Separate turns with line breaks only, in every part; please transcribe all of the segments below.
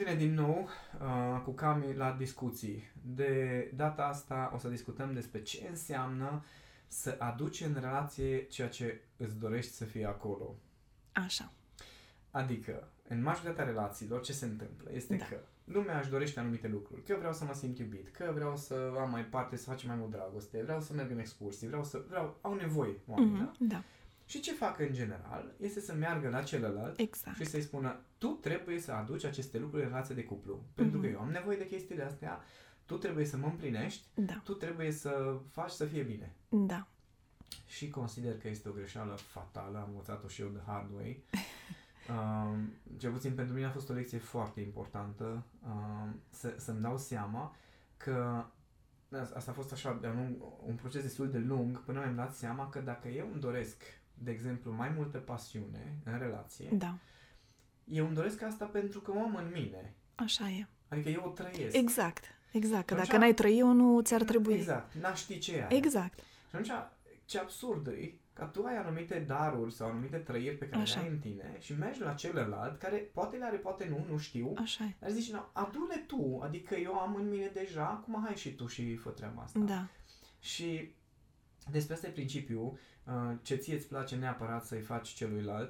emisiune din nou uh, cu Cami la discuții. De data asta o să discutăm despre ce înseamnă să aduci în relație ceea ce îți dorești să fie acolo.
Așa.
Adică, în majoritatea relațiilor, ce se întâmplă este
Da.
că lumea își dorește anumite lucruri. Că eu vreau să mă simt iubit, că vreau să am mai parte, să facem mai mult dragoste, vreau să merg în excursii, vreau să... Vreau, au nevoie oamenii, da?
Mhm, Da,
Și ce fac în general este să meargă la celălalt
exact.
și să-i spună tu trebuie să aduci aceste lucruri în relație de cuplu. Pentru că
Mhm.
eu am nevoie de chestiile astea, tu trebuie să mă împlinești,
Da,
tu trebuie să faci să fie bine.
da.
Și consider că este o greșeală fatală, am învățat-o și eu the hard way. Um, cel puțin pentru mine a fost o lecție foarte importantă um, să, să-mi dau seama că asta a fost așa de-a lung, un proces destul de lung până mi-am dat seama că dacă eu îmi doresc, de exemplu, mai multă pasiune în relație,
Da,
eu îmi doresc asta pentru că o am în mine.
așa e.
Adică eu o trăiesc.
Exact, exact. Că
Atunci-
dacă n-ai trăi-o, nu ți-ar trebui.
Exact. N-aș ști ce e aia.
Exact.
Și atunci, ce absurd e ca tu ai anumite daruri sau anumite trăiri pe care
Așa.
le ai în tine și mergi la celălalt care poate le are, poate nu, nu știu,
Așa e.
dar zici, no, adu-le tu, adică eu am în mine deja, acum hai și tu și fă treaba asta.
Da,
Și despre asta e principiul, uh, ce ție îți place neapărat să-i faci celuilalt.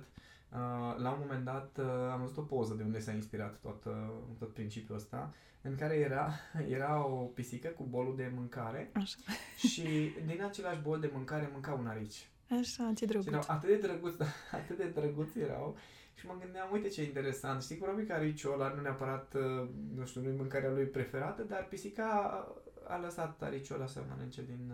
Uh, La un moment dat uh, am văzut o poză de unde s-a inspirat tot, uh, tot principiul ăsta, în care era, era o pisică cu bolul de mâncare
așa.
și din același bol de mâncare mânca un arici.
Așa, ce
Și erau
drăguț.
atât de drăguți, atât de drăguți erau și mă gândeam, uite ce interesant, știi, probabil că ariciul ăla nu neapărat, uh, nu știu, nu-i mâncarea lui preferată, dar pisica a, a lăsat ariciul ăla să mănânce din,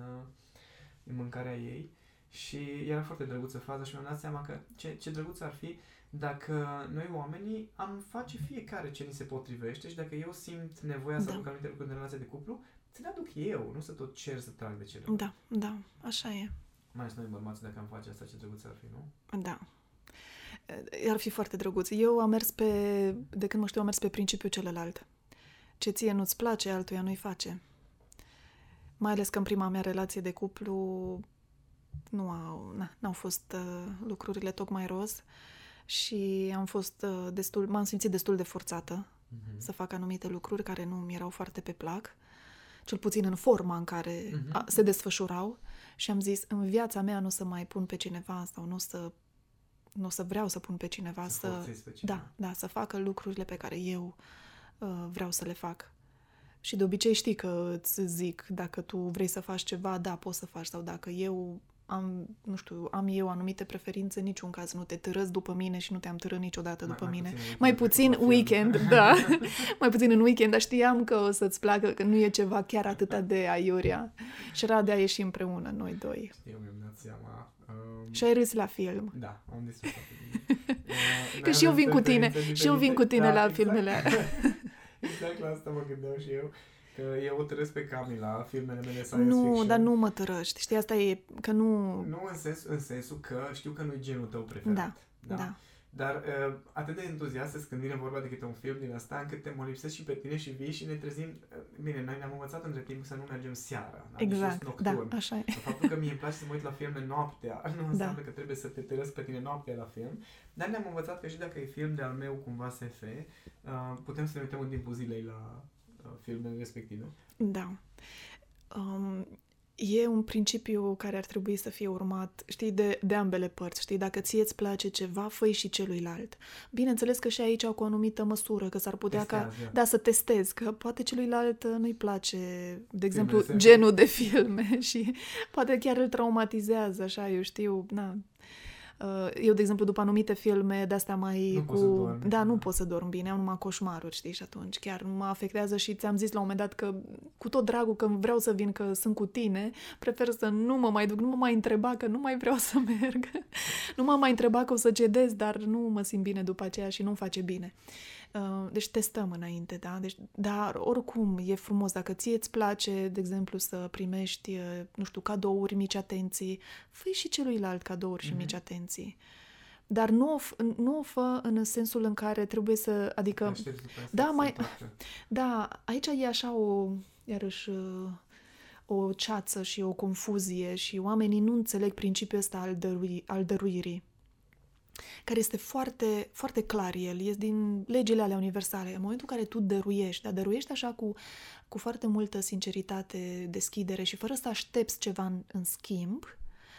uh, din mâncarea ei și era foarte drăguță faza și mi-am dat seama că ce, ce drăguț ar fi dacă noi oamenii am face fiecare ce ni se potrivește și dacă eu simt nevoia să
Da.
aduc anumite lucruri în relație de cuplu, ți le aduc eu, nu să tot cer să trag de celălalt.
Da, da, așa e.
Mai ales noi bărbați, dacă am face asta, ce drăguț ar fi, nu?
Da. Ar fi foarte drăguț. Eu am mers pe, de când mă știu, am mers pe principiul celălalt. Ce ție nu-ți place, altuia nu-i face. Mai ales că în prima mea relație de cuplu nu au, na, n-au fost uh, lucrurile tocmai roz și am fost uh, destul, m-am simțit destul de forțată
Mhm.
să fac anumite lucruri care nu mi erau foarte pe plac, cel puțin în forma în care
Mhm.
a, se desfășurau și am zis, în viața mea nu o să mai pun pe cineva sau nu o să, nu o să vreau să pun pe cineva
Să
să...
forțezi pe cineva.
da, da, să facă lucrurile pe care eu uh, vreau să le fac. Și de obicei știi că îți zic, dacă tu vrei să faci ceva, da, poți să faci. Sau dacă eu am, nu știu, am eu anumite preferințe, în niciun caz nu te târăți după mine și nu te-am târât niciodată după mine.
puțin
Mai
weekend
puțin
decât la film.
weekend, da. mai puțin în weekend, dar știam că o să-ți placă, că nu e ceva chiar atât de aiurea. Și era de a ieși împreună, noi doi.
Eu mi-am dat seama. Um,
Și ai râs la film.
Da, am distrus foarte bine.
Că și eu vin cu tine, și eu vin cu tine la filmele alea.
exact la asta mă gândeam și eu. Că eu o trăiesc pe Cami la filmele mele science
Nu,
fiction.
dar nu mă tărăști. Știi, asta e că nu...
Nu în, sens, în sensul că știu că nu-i genul tău preferat.
Da, da.
Dar uh, atât de entuziast sunt când vine vorba de câte un film din asta, încât te mă lipsesc și pe tine și vii și ne trezim... Uh, bine, noi ne-am învățat între timp să nu mergem seara. da? Deci
Exact,
just
da,
nocturn.
așa e.
Faptul că mie îmi place să mă uit la filme noaptea nu
Da.
înseamnă că trebuie să te tărăsc pe tine noaptea la film, dar ne-am învățat că și dacă e film de al meu cumva SF, uh, putem să ne uităm în timpul zilei la uh, filmele respective.
Da. Um, e un principiu care ar trebui să fie urmat, știi, de, de ambele părți, știi, dacă ție îți place ceva, fă și celuilalt. Bineînțeles că și aici cu o anumită măsură, că s-ar putea ca,
Testează.
da, să testezi, că poate celuilalt uh, nu-i place, de exemplu,
SF.
genul de filme și poate chiar îl traumatizează, așa, eu știu, na, Uh, Eu, de exemplu, după anumite filme de-astea mai
Nu
cu...
poți să dormi.
Da, nu pot să dorm bine, am numai coșmaruri, știi, și atunci chiar mă afectează și ți-am zis la un moment dat că cu tot dragul că vreau să vin, că sunt cu tine, prefer să nu mă mai duc, nu mă mai întreba că nu mai vreau să merg. nu mă mai întreba că o să cedez, dar nu mă simt bine după aceea și nu-mi face bine. Uh, Deci testăm înainte, da? Deci, dar oricum e frumos. Dacă ție îți place, de exemplu, să primești, uh, nu știu, cadouri, mici atenții, fă și celuilalt cadouri și
Mhm.
mici atenții. Dar nu o, f- nu o fă în sensul în care trebuie să... Adică,
Aștepți după asta
da,
să se
mai-
întoarcă.
da, aici e așa o, iarăși, uh, o ceață și o confuzie și oamenii nu înțeleg principiul ăsta al, dărui, al dăruirii. Care este foarte, foarte clar el, este din legile ale universale. În momentul în care tu dăruiești, dar dăruiești așa cu, cu foarte multă sinceritate, deschidere și fără să aștepți ceva în, în schimb,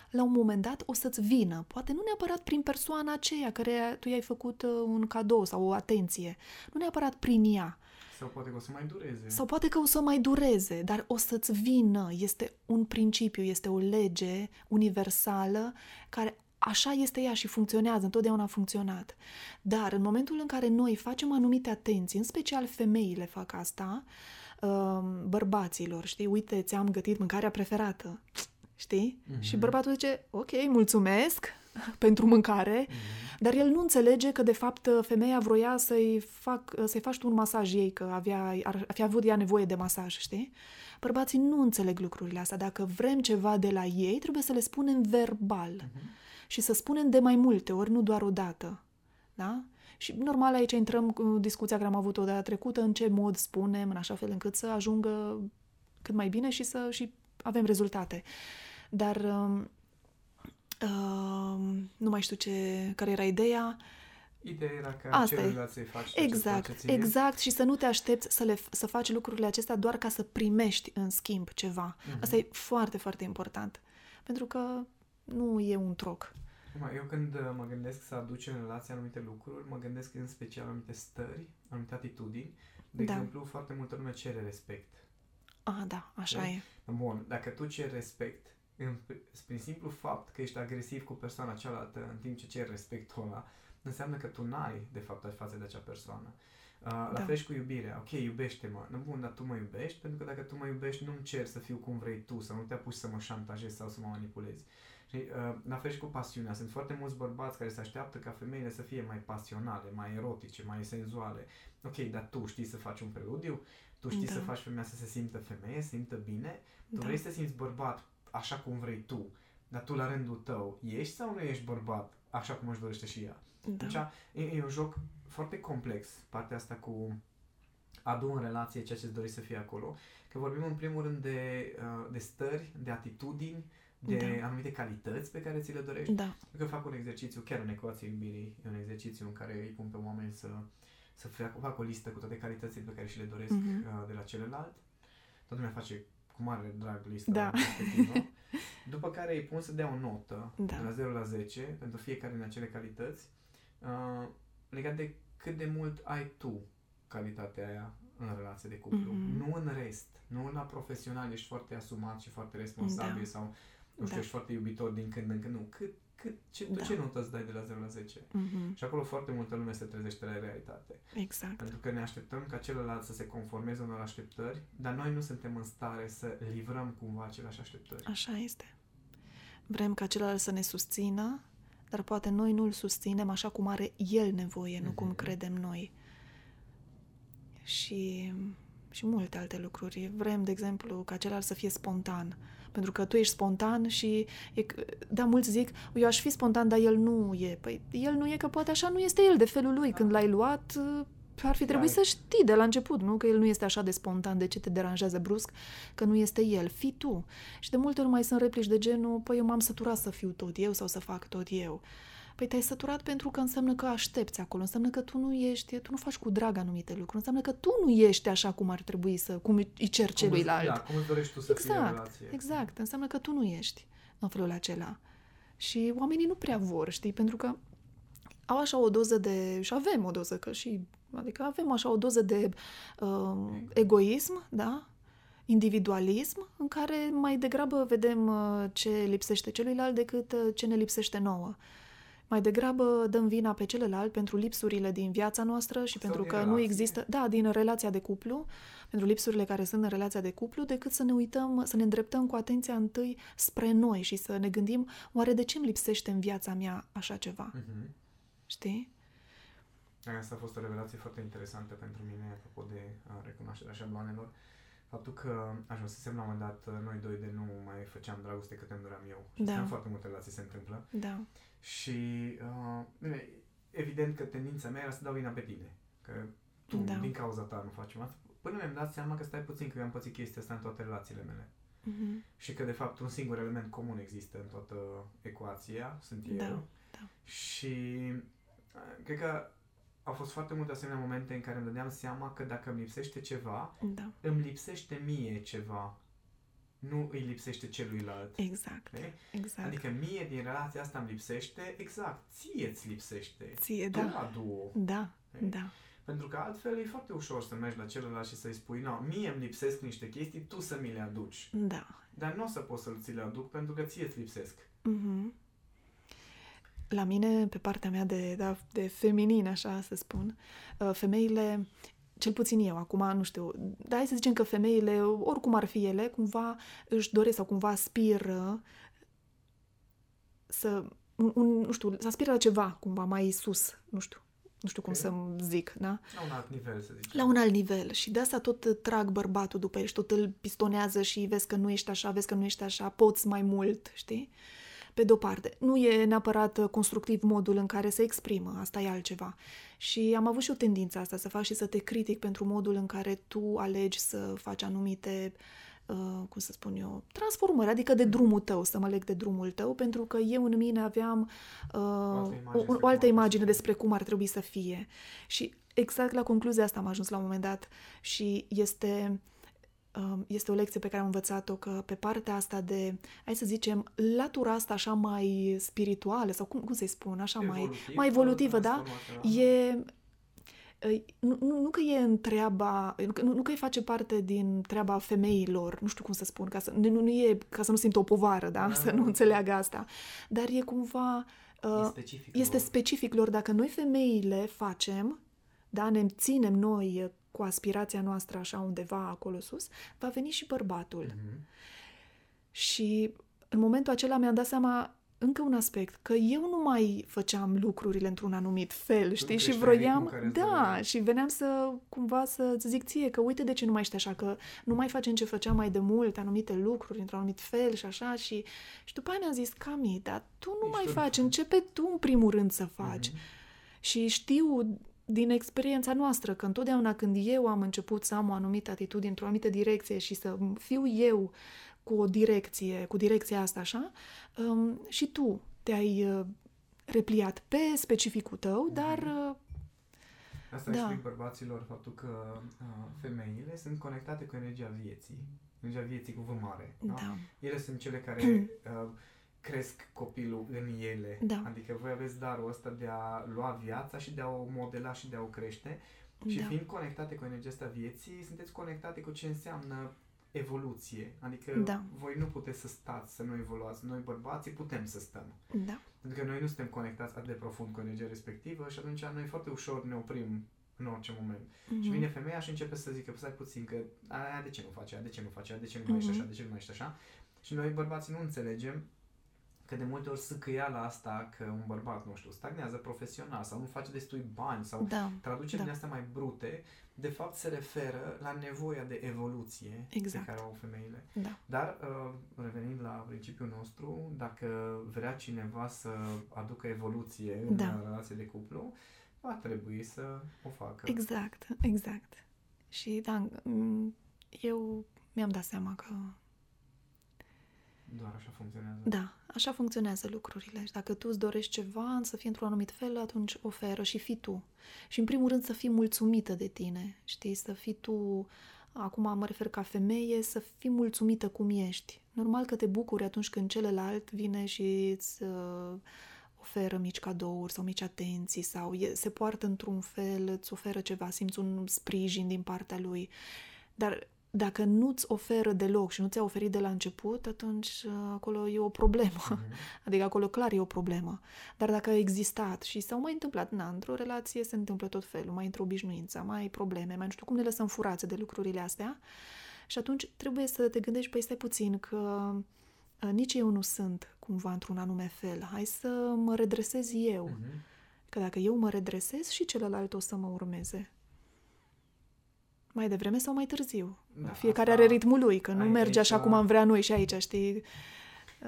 la un moment dat o să-ți vină, poate nu neapărat prin persoana aceea care tu i-ai făcut uh, un cadou sau o atenție, nu neapărat prin ea.
Sau poate că o să mai dureze.
Sau poate că o să mai dureze, dar o să-ți vină. Este un principiu, este o lege universală care așa este ea și funcționează, întotdeauna a funcționat. Dar în momentul în care noi facem anumite atenții, în special femeile fac asta, um, bărbaților, știi, uite, ți-am gătit mâncarea preferată, știi? Mm-hmm. Și bărbatul zice, ok, mulțumesc pentru mâncare, mm-hmm. dar el nu înțelege că de fapt femeia vroia să-i, fac, să-i faci tu un masaj ei, că avea, ar fi avut ea nevoie de masaj, știi? Bărbații nu înțeleg lucrurile astea. Dacă vrem ceva de la ei, trebuie să le spunem verbal. Mm-hmm și să spunem de mai multe ori, nu doar o dată. Da? Și normal aici intrăm cu discuția care am avut-o data trecută, în ce mod spunem, în așa fel încât să ajungă cât mai bine și să și avem rezultate. Dar uh, uh, nu mai știu ce, care era ideea.
Ideea era ca Asta celuilalt să-i faci
Exact, exact. Și să nu te aștepți să, le, să faci lucrurile acestea doar ca să primești în schimb ceva. Uh-huh. Asta e foarte, foarte important. Pentru că nu e un troc.
Eu când uh, mă gândesc să aduc în relație anumite lucruri, mă gândesc în special anumite stări, anumite atitudini. De da. exemplu, foarte multă lume cere respect.
Ah, da, așa de? e.
Bun, dacă tu ceri respect, în, prin simplu fapt că ești agresiv cu persoana cealaltă în timp ce ceri respectul ăla, înseamnă că tu n-ai, de fapt, față de acea persoană. Uh, da. La fel și cu iubirea. Ok, iubește-mă. Nu bun, dar tu mă iubești, pentru că dacă tu mă iubești, nu-mi cer să fiu cum vrei tu, să nu te apuci să mă șantajezi sau să mă manipulezi. Și uh, la fel și cu pasiunea. Sunt foarte mulți bărbați care se așteaptă ca femeile să fie mai pasionale, mai erotice, mai senzuale. Ok, dar tu știi să faci un preludiu? Tu știi da. să faci femeia să se simtă femeie, să simtă bine? Tu da. vrei să te simți bărbat așa cum vrei tu, dar tu la rândul tău ești sau nu ești bărbat așa cum își dorește și ea? Da. Deci e, e un joc foarte complex, partea asta cu adu în relație ceea ce îți dori să fie acolo. Că vorbim în primul rând de, uh, de stări, de atitudini, de da. anumite calități pe care ți le dorești.
Da.
că fac un exercițiu, chiar în ecuație iubirii, e un exercițiu în care îi pun pe oameni să, să fac, fac o listă cu toate calitățile pe care și le doresc mm-hmm. uh, de la celălalt. Toată lumea face cu mare drag lista da. respectivă. După care îi pun să dea o notă da. de la 0 la 10 pentru fiecare din acele calități uh, legat de cât de mult ai tu calitatea aia în relație de cuplu. Mm-hmm. Nu în rest. Nu la profesional ești foarte asumat și foarte responsabil da. sau nu știu, da. ești foarte iubitor din când în când. Nu, cât, cât, ce, da. ce notă îți dai de la 0 la 10? Mm-hmm. Și acolo foarte multă lume se trezește la realitate.
Exact.
Pentru că ne așteptăm ca celălalt să se conformeze unor așteptări, dar noi nu suntem în stare să livrăm cumva aceleași așteptări.
Așa este. Vrem ca celălalt să ne susțină, dar poate noi nu-l susținem așa cum are el nevoie, nu mm-hmm. cum credem noi. Și, și multe alte lucruri. Vrem, de exemplu, ca celălalt să fie spontan pentru că tu ești spontan și, e, da, mulți zic, eu aș fi spontan, dar el nu e. Păi el nu e, că poate așa nu este el de felul lui. Când l-ai luat, ar fi trebuit să știi de la început, nu? Că el nu este așa de spontan, de ce te deranjează brusc, că nu este el, fi tu. Și de multe ori mai sunt replici de genul, păi eu m-am săturat să fiu tot eu sau să fac tot eu. Păi te-ai săturat pentru că înseamnă că aștepți acolo, înseamnă că tu nu ești, tu nu faci cu drag anumite lucruri, înseamnă că tu nu ești așa cum ar trebui să, cum îi cer celuilalt.
Da, cum îți dorești tu să
exact,
fii în relație.
Exact, înseamnă că tu nu ești în felul acela. Și oamenii nu prea vor, știi, pentru că au așa o doză de, și avem o doză, că și, adică avem așa o doză de uh, egoism, da? individualism, în care mai degrabă vedem uh, ce lipsește celuilalt decât uh, ce ne lipsește nouă. Mai degrabă dăm vina pe celălalt pentru lipsurile din viața noastră și Sau pentru că relație. nu există, da, din relația de cuplu, pentru lipsurile care sunt în relația de cuplu, decât să ne uităm, să ne îndreptăm cu atenția întâi spre noi și să ne gândim, oare de ce îmi lipsește în viața mea așa ceva? Uh-huh. Știi?
Asta a fost o revelație foarte interesantă pentru mine, apropo de recunoașterea șabloanelor. Faptul că ajunsesem la un moment dat noi doi de nu mai făceam dragoste cât îmi doream eu. Și da. foarte multe relații se întâmplă.
Da.
Și uh, evident că tendința mea era să dau vina pe tine. Că tu, da. din cauza ta, nu facem asta. Până mi-am dat seama că stai puțin, că eu am pățit chestia asta în toate relațiile mele.
Mm-hmm.
și că de fapt un singur element comun există în toată ecuația, sunt eu.
Da, da.
Și uh, cred că au fost foarte multe asemenea momente în care îmi dădeam seama că dacă îmi lipsește ceva,
Da,
îmi lipsește mie ceva. Nu îi lipsește celuilalt.
exact,
Okay?
exact.
Adică mie din relația asta îmi lipsește, exact, ție îți lipsește.
Ție,
Tu
da,
la duo.
da,
Ok?
da,
Pentru că altfel e foarte ușor să mergi la celălalt și să-i spui, no, mie îmi lipsesc niște chestii, tu să mi le aduci.
da.
Dar nu o să pot să ți le aduc pentru că ție îți lipsesc.
Mhm. La mine, pe partea mea de, da, de feminin, așa să spun, uh, femeile, cel puțin eu, acum nu știu, dar hai să zicem că femeile, oricum ar fi ele, cumva își doresc sau cumva aspiră să, un, un, nu știu, să aspiră la ceva cumva mai sus, nu știu, nu știu cum
Ok.
să zic, da?
La un alt nivel, să zicem.
La un alt nivel și de asta tot trag bărbatul după el și tot îl pistonează și vezi că nu ești așa, vezi că nu ești așa, poți mai mult, știi? Pe de-o parte, nu e neapărat uh, constructiv modul în care se exprimă, asta e altceva. Și am avut și o tendință asta, să fac și să te critic pentru modul în care tu alegi să faci anumite, uh, cum să spun eu, transformări, adică de drumul tău, să mă leg de drumul tău, pentru că eu în mine aveam uh,
altă imagine
o,
despre
o
cum
altă
ar
imagine
trebui.
despre cum ar trebui să fie. Și exact la concluzia asta am ajuns la un moment dat și este, um, este o lecție pe care am învățat-o că pe partea asta de, hai să zicem, latura asta așa mai spirituală sau cum, cum să-i spun, așa mai,
Evolutiv,
mai evolutivă, da?
transformațională.
E, e- nu, nu, nu că e în treaba, nu, nu că îi face parte din treaba femeilor, nu știu cum să spun, ca să, nu, nu e ca să nu simtă o povară, da?
Da,
Să
da,
nu
da.
înțeleagă asta. Dar e cumva...
E
Uh,
specific.
este
lor.
specific lor. Dacă noi femeile facem, da, ne ținem noi uh, cu aspirația noastră așa undeva acolo sus, va veni și bărbatul.
Mhm.
Și în momentul acela mi-am dat seama încă un aspect, că eu nu mai făceam lucrurile într-un anumit fel, știi?
crești
Și
în
vroiam,
ritmul care îți
da,
doreai.
și veneam să cumva să zic ție că uite de ce nu mai ești așa, că nu mai facem ce făceam mai de mult, anumite lucruri într-un anumit fel și așa și, și după aia mi-a zis, Cami, dar tu nu
Ești
mai
un-
faci, începe tu în primul rând să faci.
Mhm.
Și știu din experiența noastră că întotdeauna când eu am început să am o anumită atitudine într-o anumită direcție și să fiu eu cu o direcție, cu direcția asta așa, um, și tu te-ai uh, repliat pe specificul tău, dar uh,
Asta
Da.
da. explic bărbaților faptul că uh, femeile sunt conectate cu energia vieții. Energia vieții cu V mare. Da?
da,
Ele sunt cele care uh, cresc copilul în ele.
Da.
Adică voi aveți darul ăsta de a lua viața și de a o modela și de a o crește. Și
da,
fiind conectate cu energia asta vieții, sunteți conectate cu ce înseamnă evoluție. Adică
Da.
voi nu puteți să stați, să nu evoluați. Noi bărbații putem să stăm.
da,
Pentru că noi nu suntem conectați atât de profund cu energia respectivă și atunci noi foarte ușor ne oprim în orice moment.
mhm,
Și vine femeia și începe să zică, stai puțin, că aia de ce nu face, aia de ce nu face, aia de ce nu mai ești
Mhm.
așa, de ce nu mai ești așa. Și noi bărbații nu înțelegem că de multe ori sâcâiala asta că un bărbat, nu știu, stagnează profesional sau nu face destui bani sau
da,
traduceri
da.
din astea mai brute, de fapt se referă la nevoia de evoluție
Exact.
pe care o au femeile.
da,
Dar, uh, revenind la principiul nostru, dacă vrea cineva să aducă evoluție în
Da.
relație de cuplu, va trebui să o facă.
exact, exact. Și da, m, eu mi-am dat seama că
Doar așa funcționează.
Da, așa funcționează lucrurile. Și dacă tu îți dorești ceva să fie într-un anumit fel, atunci oferă și fii tu. Și în primul rând să fii mulțumită de tine, știi? Să fii tu, acum mă refer ca femeie, să fii mulțumită cum ești. Normal că te bucuri atunci când celălalt vine și îți uh, oferă mici cadouri sau mici atenții sau e, se poartă într-un fel, îți oferă ceva, simți un sprijin din partea lui. Dar dacă nu-ți oferă deloc și nu ți-a oferit de la început, atunci uh, acolo e o problemă.
Mhm.
Adică acolo clar e o problemă. Dar dacă a existat și s-au mai întâmplat, na, într-o relație se întâmplă tot felul, mai într-o obișnuință, mai ai probleme, mai nu știu cum ne lăsăm furați de lucrurile astea. Și atunci trebuie să te gândești, păi stai puțin, că uh, nici eu nu sunt cumva într-un anume fel. Hai să mă redresez eu.
Mhm.
Că dacă eu mă redresez, și celălalt o să mă urmeze. Mai devreme sau mai târziu.
Da,
Fiecare
asta-
are ritmul lui, că nu
Ai-
merge
aici-
așa cum am vrea noi și aici, știi?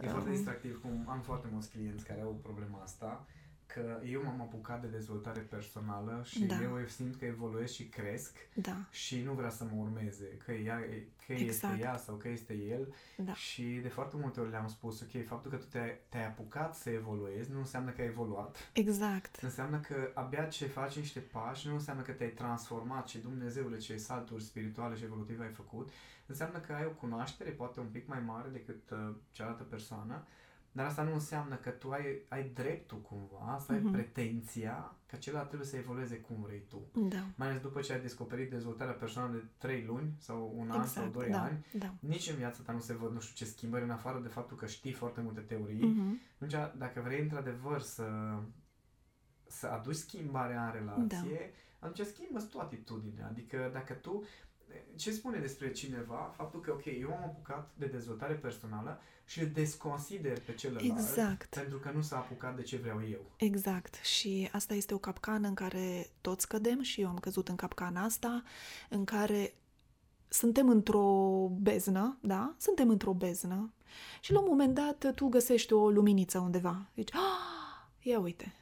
E foarte
Um,
distractiv cum am foarte mulți clienți care au problema asta că eu m-am apucat de dezvoltare personală și
Da.
eu simt că evoluez și cresc
Da,
și nu vrea să mă urmeze, că, ea, că
Exact.
este ea sau că este el.
da,
Și de foarte multe ori le-am spus, ok, faptul că tu te-ai, te-ai apucat să evoluezi nu înseamnă că ai evoluat.
exact.
Înseamnă că abia ce faci niște pași nu înseamnă că te-ai transformat și Dumnezeule ce salturi spirituale și evolutive ai făcut. Înseamnă că ai o cunoaștere poate un pic mai mare decât uh, cealaltă persoană, dar asta nu înseamnă că tu ai, ai dreptul cumva, să ai
Mhm.
pretenția că celălalt trebuie să evolueze cum vrei tu.
Da,
Mai ales după ce ai descoperit dezvoltarea personală de 3 luni sau un an sau
exact.
2
Da,
ani,
da.
nici în viața ta nu se văd nu știu ce schimbări în afară de faptul că știi foarte multe teorii.
Mhm.
Atunci, dacă vrei într-adevăr să, să aduci schimbarea în relație,
Da.
atunci schimbă tu atitudinea. Adică dacă tu... Ce spune despre cineva? Faptul că, ok, eu am apucat de dezvoltare personală și îl desconsider pe celălalt
Exact.
pentru că nu s-a apucat de ce vreau eu.
Exact. Și asta este o capcană în care toți cădem și eu am căzut în capcana asta, în care suntem într-o beznă, da? Suntem într-o beznă și la un moment dat tu găsești o luminiță undeva. Zici, ah, ia uite,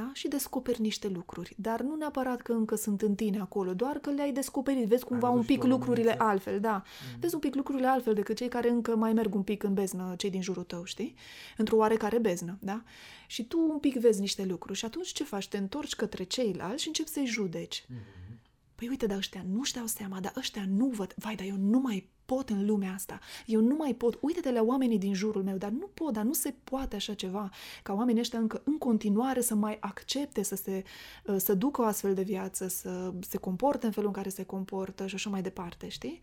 da? Și descoperi niște lucruri, dar nu neapărat că încă sunt în tine acolo, doar că le-ai descoperit, vezi cumva un
văzut și
pic
tu o
lucrurile
luminiță?
altfel, da. Vezi un pic lucrurile altfel decât cei care încă mai merg un pic în beznă, cei din jurul tău, știi? Într-o oarecare beznă, da? Și tu un pic vezi niște lucruri și atunci ce faci? Te întorci către ceilalți și începi să-i judeci. Păi uite, dar ăștia nu-și dau seama, dar ăștia nu văd. Vai, dar eu nu mai pot în lumea asta. Eu nu mai pot. Uite-te la oamenii din jurul meu, dar nu pot, dar nu se poate așa ceva. Ca oamenii ăștia încă în continuare să mai accepte să se uh, să ducă o astfel de viață, să se comporte în felul în care se comportă și așa mai departe, știi?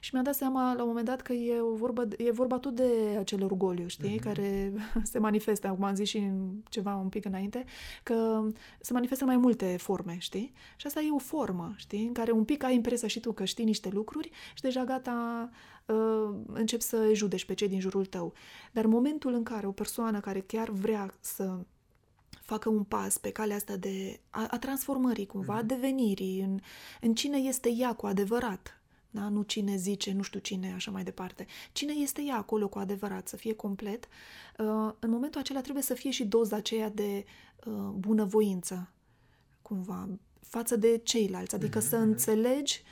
Și mi-am dat seama la un moment dat că e, o vorbă, e vorba tot de acel orgoliu, știi?
Mhm.
Care se manifestă, acum am zis și în ceva un pic înainte, că se manifestă în mai multe forme, știi? Și asta e o formă, știi? În care un pic ai impresia și tu că știi niște lucruri și deja gata uh, începi să judeci pe cei din jurul tău. Dar momentul în care o persoană care chiar vrea să facă un pas pe calea asta de a, a transformării cumva, a devenirii în, în cine este ea cu adevărat, da? nu cine zice, nu știu cine, așa mai departe. Cine este ea acolo cu adevărat, să fie complet, uh, în momentul acela trebuie să fie și doza aceea de uh, bunăvoință, cumva, față de ceilalți. Adică să înțelegi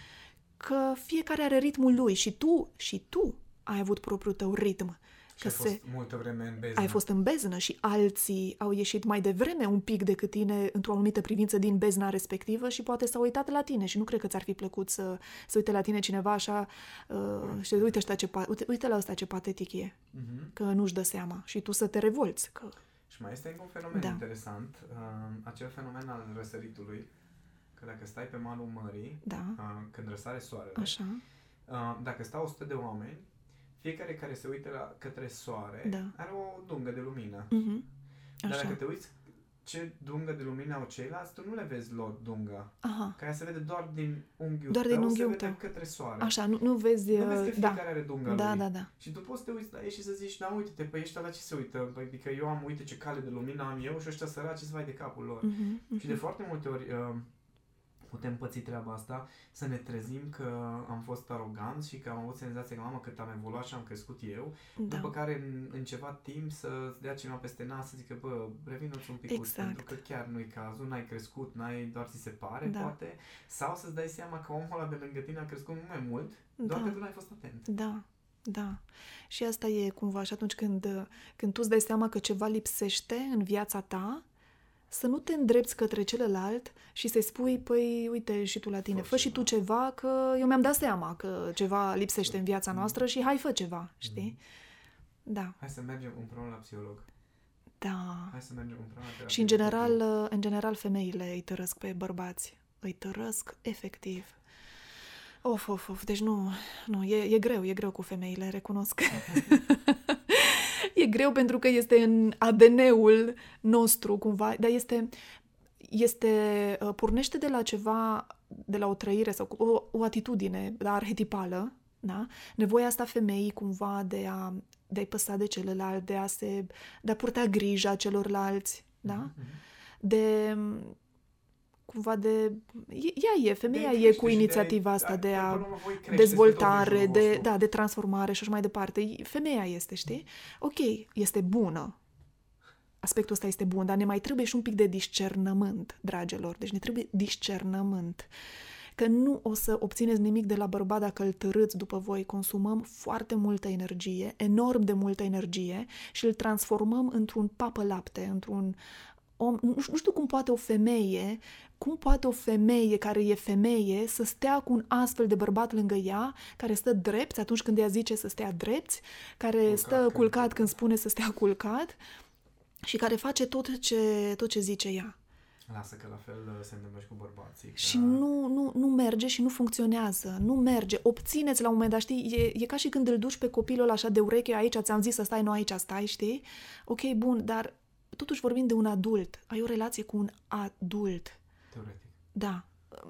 că fiecare are ritmul lui și tu, și tu ai avut propriul tău ritm.
Și
Că
ai fost
se,
multă vreme în beznă.
ai fost în beznă și alții au ieșit mai devreme un pic decât tine într-o anumită privință din bezna respectivă și poate s-au uitat la tine și nu cred că ți-ar fi plăcut să, să uite la tine cineva așa uh, și uite, ăștia ce, pa- uite, uite la ăsta ce patetic e,
Mhm.
că nu-și dă seama și tu să te revolți. Că...
Și mai este încă un fenomen
Da.
interesant, uh, acel fenomen al răsăritului, că dacă stai pe malul mării,
Da,
uh, când răsare soarele,
așa,
uh, dacă stau 100 de oameni, fiecare care se uită la, către soare
Da.
are o dungă de lumină.
mhm,
Dar dacă
așa,
te uiți ce dungă de lumină au ceilalți, tu nu le vezi lor dunga.
aha,
Că ea se vede doar din unghiul
Doar
tău,
din unghiul
se vede
tău.
către soare.
așa, nu, nu vezi,
Nu vezi
uh,
că
da,
fiecare are dunga
da,
lui.
da, da,
Și tu poți să te uiți la ei și să zici, da, uite-te, păi ăștia la ce se uită? Păi, adică eu am, uite ce cale de lumină am eu și ăștia săraci să vai de capul lor.
mhm,
Și de
mhm.
foarte multe ori uh, putem păți treaba asta, să ne trezim că am fost aroganți și că am avut senzația că, mamă, cât am evoluat și am crescut eu,
da,
după care în, în ceva timp să dea cineva peste nas să zică, bă, revină-ți un pic
Exact.
pentru că chiar nu-i cazul, n-ai crescut, n-ai, doar ți se pare,
Da.
poate, sau să-ți dai seama că omul ăla de lângă tine a crescut mult mai mult, doar
Da.
că tu n-ai fost atent.
Da, da. Și asta e cumva și atunci când, când tu îți dai seama că ceva lipsește în viața ta, să nu te îndrepți către celălalt și să-i spui, păi, uite și tu la tine,
Fă
fă și tu ceva, că eu mi-am dat seama că ceva lipsește în viața noastră și hai, fă ceva, știi? Da,
Hai să mergem împreună la psiholog.
da.
Hai să mergem împreună la terapie.
Și în general, în general femeile îi tărăsc pe bărbați. Îi tărăsc efectiv. Of, of, of. Deci nu, nu, e, e greu, e greu cu femeile, recunosc. e greu pentru că este în ADN-ul nostru cumva, dar este, este uh, pornește de la ceva, de la o trăire sau cu- o, o atitudine da, arhetipală, da? Nevoia asta femeii cumva de a de a-i păsa de celălalt, de a se de a purta grija celorlalți, da?
Mhm.
De cumva de e- ea e, femeia
De
e
crește
cu
și
inițiativa
a-
asta de
până
a
la urmă voi creșteți pe
dezvoltare,
toți în
de,
jurul vostru.
da, de transformare și așa mai departe. Femeia este, știi? Ok, este bună. aspectul ăsta este bun, dar ne mai trebuie și un pic de discernământ, dragilor. Deci ne trebuie discernământ. Că nu o să obțineți nimic de la bărbat dacă îl târâți după voi. Consumăm foarte multă energie, enorm de multă energie și îl transformăm într-un papă lapte, într-un om, nu, nu știu cum poate o femeie, cum poate o femeie care e femeie să stea cu un astfel de bărbat lângă ea, care stă drept atunci când ea zice să stea drept, care culcat stă când culcat când spune să stea culcat și care face tot ce, tot ce zice ea.
Lasă că la fel uh, se întâmplă și cu bărbații. Că...
Și nu, nu, nu merge și nu funcționează. Nu merge. Obțineți la un moment dat, știi, e, e ca și când îl duci pe copilul așa de ureche, aici ți-am zis să stai, nu aici stai, știi? Ok, bun, dar totuși vorbim de un adult. Ai o relație cu un adult.
Teoretic.
Da.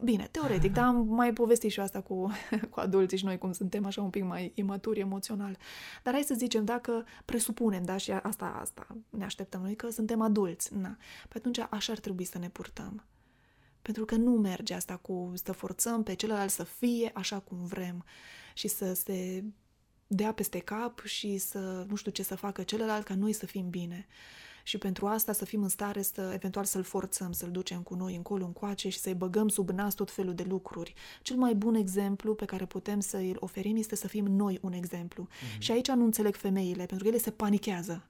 Bine, teoretic, dar am mai povestit și eu asta cu, cu adulții și noi cum suntem așa un pic mai imaturi emoțional. Dar hai să zicem, dacă presupunem, da, și asta, asta ne așteptăm noi, că suntem adulți, na, pe atunci așa ar trebui să ne purtăm. Pentru că nu merge asta cu să forțăm pe celălalt să fie așa cum vrem și să se dea peste cap și să nu știu ce să facă celălalt ca noi să fim bine și pentru asta să fim în stare să eventual să-l forțăm, să-l ducem cu noi încolo, încoace și să-i băgăm sub nas tot felul de lucruri. Cel mai bun exemplu pe care putem să îl oferim este să fim noi un exemplu. Mm-hmm. Și aici nu înțeleg femeile, pentru că ele se panichează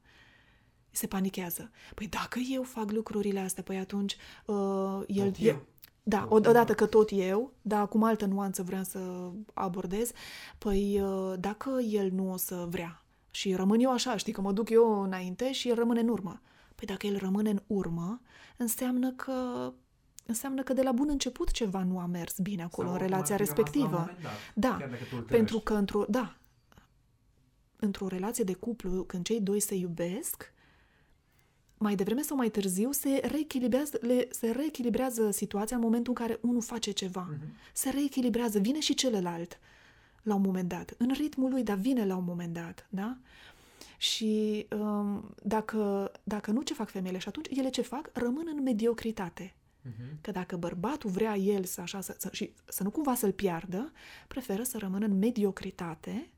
se panichează. Păi dacă eu fac lucrurile astea, păi atunci uh, el...
Tot eu.
Da, odată că tot eu, dar acum altă nuanță vreau să abordez, păi uh, dacă el nu o să vrea, și rămân eu așa, știi, că mă duc eu înainte și el rămâne în urmă. Păi dacă el rămâne în urmă, înseamnă că înseamnă că de la bun început ceva nu a mers bine acolo, Sau în relația respectivă. Da, pentru că într-o, da, într-o relație de cuplu, când cei doi se iubesc, mai devreme sau mai târziu se reechilibrează, le, se reechilibrează situația în momentul în care unul face ceva. Uh-huh. Se reechilibrează, vine și celălalt la un moment dat, în ritmul lui, dar vine la un moment dat, da? Și um, dacă, dacă nu ce fac femeile și atunci ele ce fac? Rămân în mediocritate. Uh-huh. Că dacă bărbatul vrea el să așa, să, să, și să nu cumva să-l piardă, preferă să rămână în mediocritate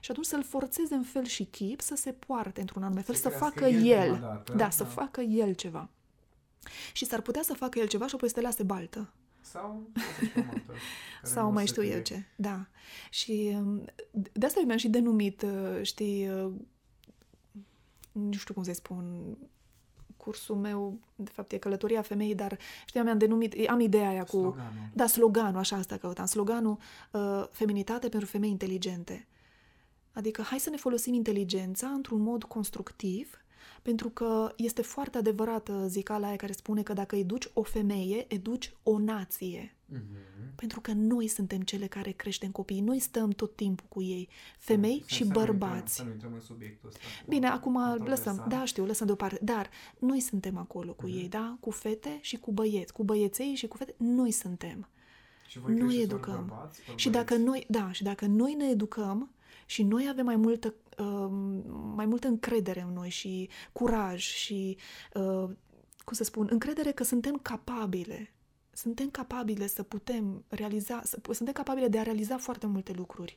și atunci să-l forțeze în fel și chip să se poarte într-un anume fel, să, să facă el, el dată, da, da, să facă el ceva. Și s-ar putea să facă el ceva și apoi să te lase baltă.
Sau,
sau mai știu eu ce. Da. Și um, de asta mi-am și denumit, uh, știi, uh, nu știu cum să spun, cursul meu, de fapt e călătoria femeii, dar știi, mi-am denumit, am ideea aia cu...
Sloganul.
Da, sloganul, așa asta căutam. Sloganul uh, Feminitate pentru femei inteligente. Adică hai să ne folosim inteligența într-un mod constructiv pentru că este foarte adevărată zicala aia care spune că dacă educi o femeie, educi o nație. Mm-hmm. Pentru că noi suntem cele care creștem copiii, noi stăm tot timpul cu ei, femei
să,
și
să
bărbați.
Să nu intrăm în subiectul ăsta.
Bine, acum lăsăm, da, știu, lăsăm deoparte, dar noi suntem acolo cu mm-hmm. ei, da? Cu fete și cu băieți, cu băieței și cu fete, noi suntem.
Și voi
noi educăm.
Bărbați,
și dacă noi, da, și dacă noi ne educăm și noi avem mai multă Um, mai multă încredere în noi și curaj și, uh, cum să spun, încredere că suntem capabile. Suntem capabile să putem realiza, să, suntem capabile de a realiza foarte multe lucruri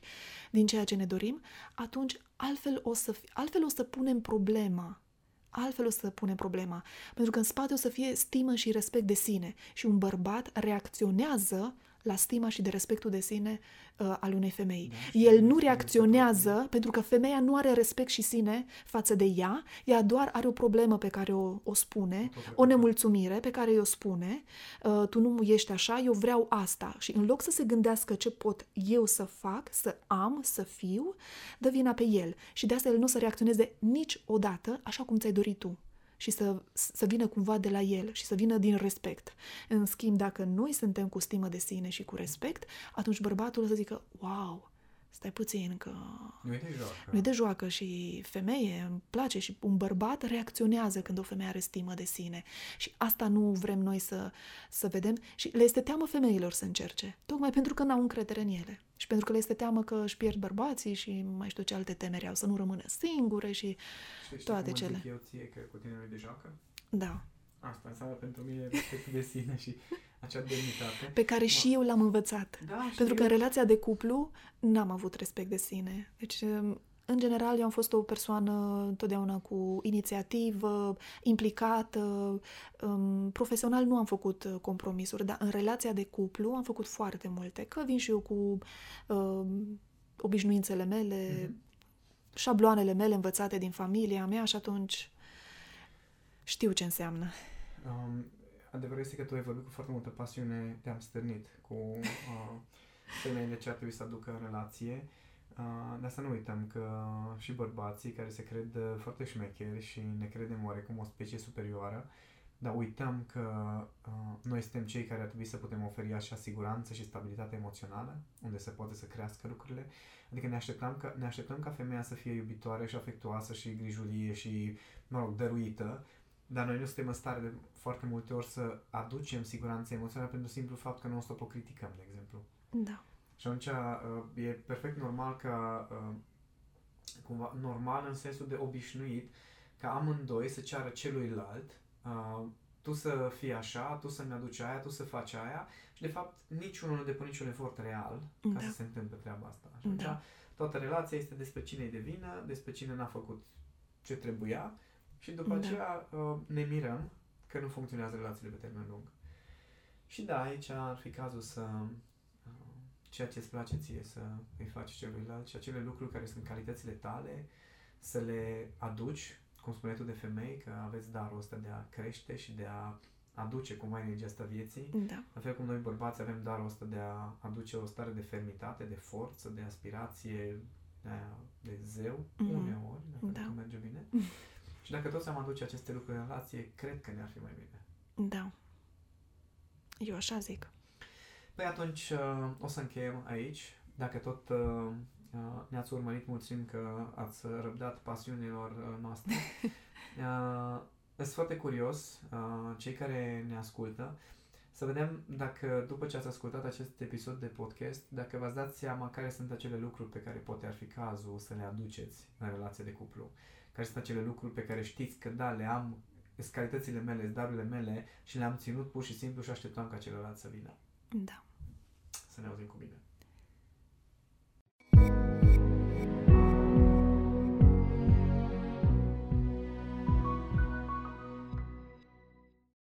din ceea ce ne dorim, atunci altfel o să, altfel o să punem problema altfel o să punem problema. Pentru că în spate o să fie stimă și respect de sine. Și un bărbat reacționează la stima și de respectul de sine uh, al unei femei. Da, El nu reacționează pentru că femeia nu are respect și sine față de ea, ea doar are o problemă pe care o, o spune, o nemulțumire pe care o spune, uh, tu nu ești așa, eu vreau asta. Și în loc să se gândească ce pot eu să fac, să am, să fiu, dă vina pe el. Și de asta el nu o să reacționeze niciodată așa cum ți-ai dorit tu și să, să vină cumva de la el și să vină din respect. În schimb, dacă noi suntem cu stimă de sine și cu respect, atunci bărbatul o să zică, wow, stai puțin că...
Nu e de joacă.
Nu e de joacă și femeie, îmi place și un bărbat reacționează când o femeie are stimă de sine. Și asta nu vrem noi să, să vedem și le este teamă femeilor să încerce, tocmai pentru că n-au încredere în ele. Și pentru că le este teamă că își pierd bărbații și mai știu ce alte temeri au, să nu rămână singure și
Știi,
toate
știi
cele.
Cum eu ție că cu tine nu e de joacă?
Da.
Asta înseamnă pentru mine respectul de sine și acea demnitate.
Pe care și eu l-am învățat.
Da,
Pentru că în relația de cuplu n-am avut respect de sine. Deci um, în general, eu am fost o persoană întotdeauna cu inițiativă, implicată. Um, profesional nu am făcut uh, compromisuri, dar în relația de cuplu am făcut foarte multe. Că vin și eu cu uh, obișnuințele mele, mm-hmm. șabloanele mele învățate din familia mea și atunci știu ce înseamnă.
Um, adevărul este că tu ai vorbit cu foarte multă pasiune, te-am stârnit cu uh, femeile ce ar trebui să aducă în relație. Uh, dar să nu uităm că și bărbații care se cred uh, foarte șmecheri și ne credem oarecum o specie superioară, dar uităm că uh, noi suntem cei care ar trebui să putem oferi așa siguranță și stabilitate emoțională, unde se poate să crească lucrurile. Adică ne așteptăm, că, ne așteptăm ca femeia să fie iubitoare și afectuoasă și grijulie și, mă rog, dăruită, dar noi nu suntem în stare de foarte multe ori să aducem siguranță emoțională pentru simplu fapt că nu o să o criticăm, de exemplu.
Da.
Și atunci uh, e perfect normal ca, uh, cumva, normal în sensul de obișnuit, ca amândoi să ceară celuilalt uh, tu să fii așa, tu să-mi aduci aia, tu să faci aia și de fapt niciunul nu depune niciun efort real ca da. să se întâmple treaba asta. Și atunci da. toată relația este despre cine e de vină, despre cine n-a făcut ce trebuia și după da. aceea uh, ne mirăm că nu funcționează relațiile pe termen lung. Și da, aici ar fi cazul să ceea ce îți place ție să îi faci celuilalt și acele lucruri care sunt calitățile tale, să le aduci, cum spuneai tu de femei, că aveți darul ăsta de a crește și de a aduce cumva energia asta vieții.
Da.
La fel cum noi bărbați avem darul ăsta de a aduce o stare de fermitate, de forță, de aspirație, de, aia, de zeu, mm-hmm. uneori, dacă da. merge bine. Și dacă toți am aduce aceste lucruri în relație, cred că ne-ar fi mai bine.
Da. Eu așa zic.
Păi atunci uh, o să încheiem aici. Dacă tot uh, uh, ne-ați urmărit, mulțumim că ați răbdat pasiunilor noastre. Sunt foarte curios, cei care ne ascultă, să vedem dacă după ce ați ascultat acest episod de podcast, dacă v-ați dat seama care sunt acele lucruri pe care poate ar fi cazul să le aduceți în relație de cuplu. Care sunt acele lucruri pe care știți că da, le am, sunt calitățile mele, sunt darurile mele și le-am ținut pur și simplu și așteptam ca celălalt să vină.
Da.
Să ne auzim cu bine.